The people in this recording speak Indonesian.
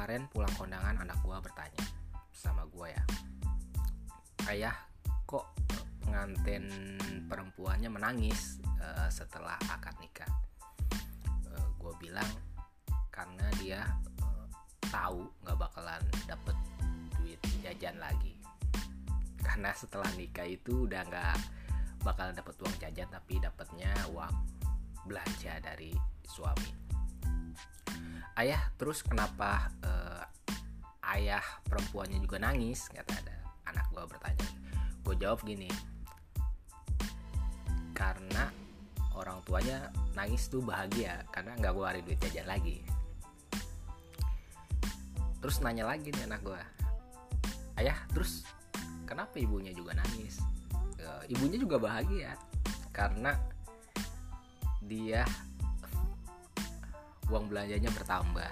kemarin pulang kondangan anak gue bertanya sama gue ya ayah kok pengantin perempuannya menangis uh, setelah akad nikah? Uh, gue bilang karena dia uh, tahu nggak bakalan dapet duit jajan lagi. Karena setelah nikah itu udah nggak bakalan dapet uang jajan tapi dapetnya uang belanja dari suami ayah terus kenapa uh, ayah perempuannya juga nangis? Kata ada anak gue bertanya. Gue jawab gini karena orang tuanya nangis tuh bahagia karena nggak gue hari duit jajan lagi. Terus nanya lagi nih anak gue ayah terus kenapa ibunya juga nangis? Uh, ibunya juga bahagia karena dia uang belanjanya bertambah